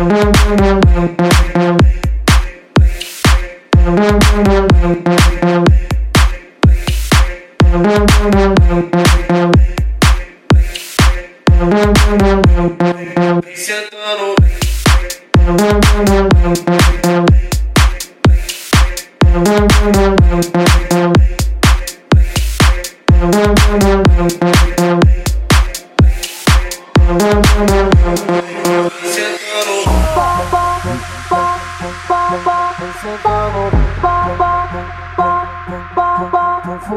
Sentando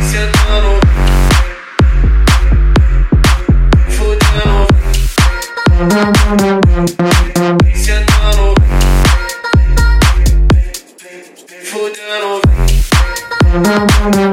Sentando Fudendo,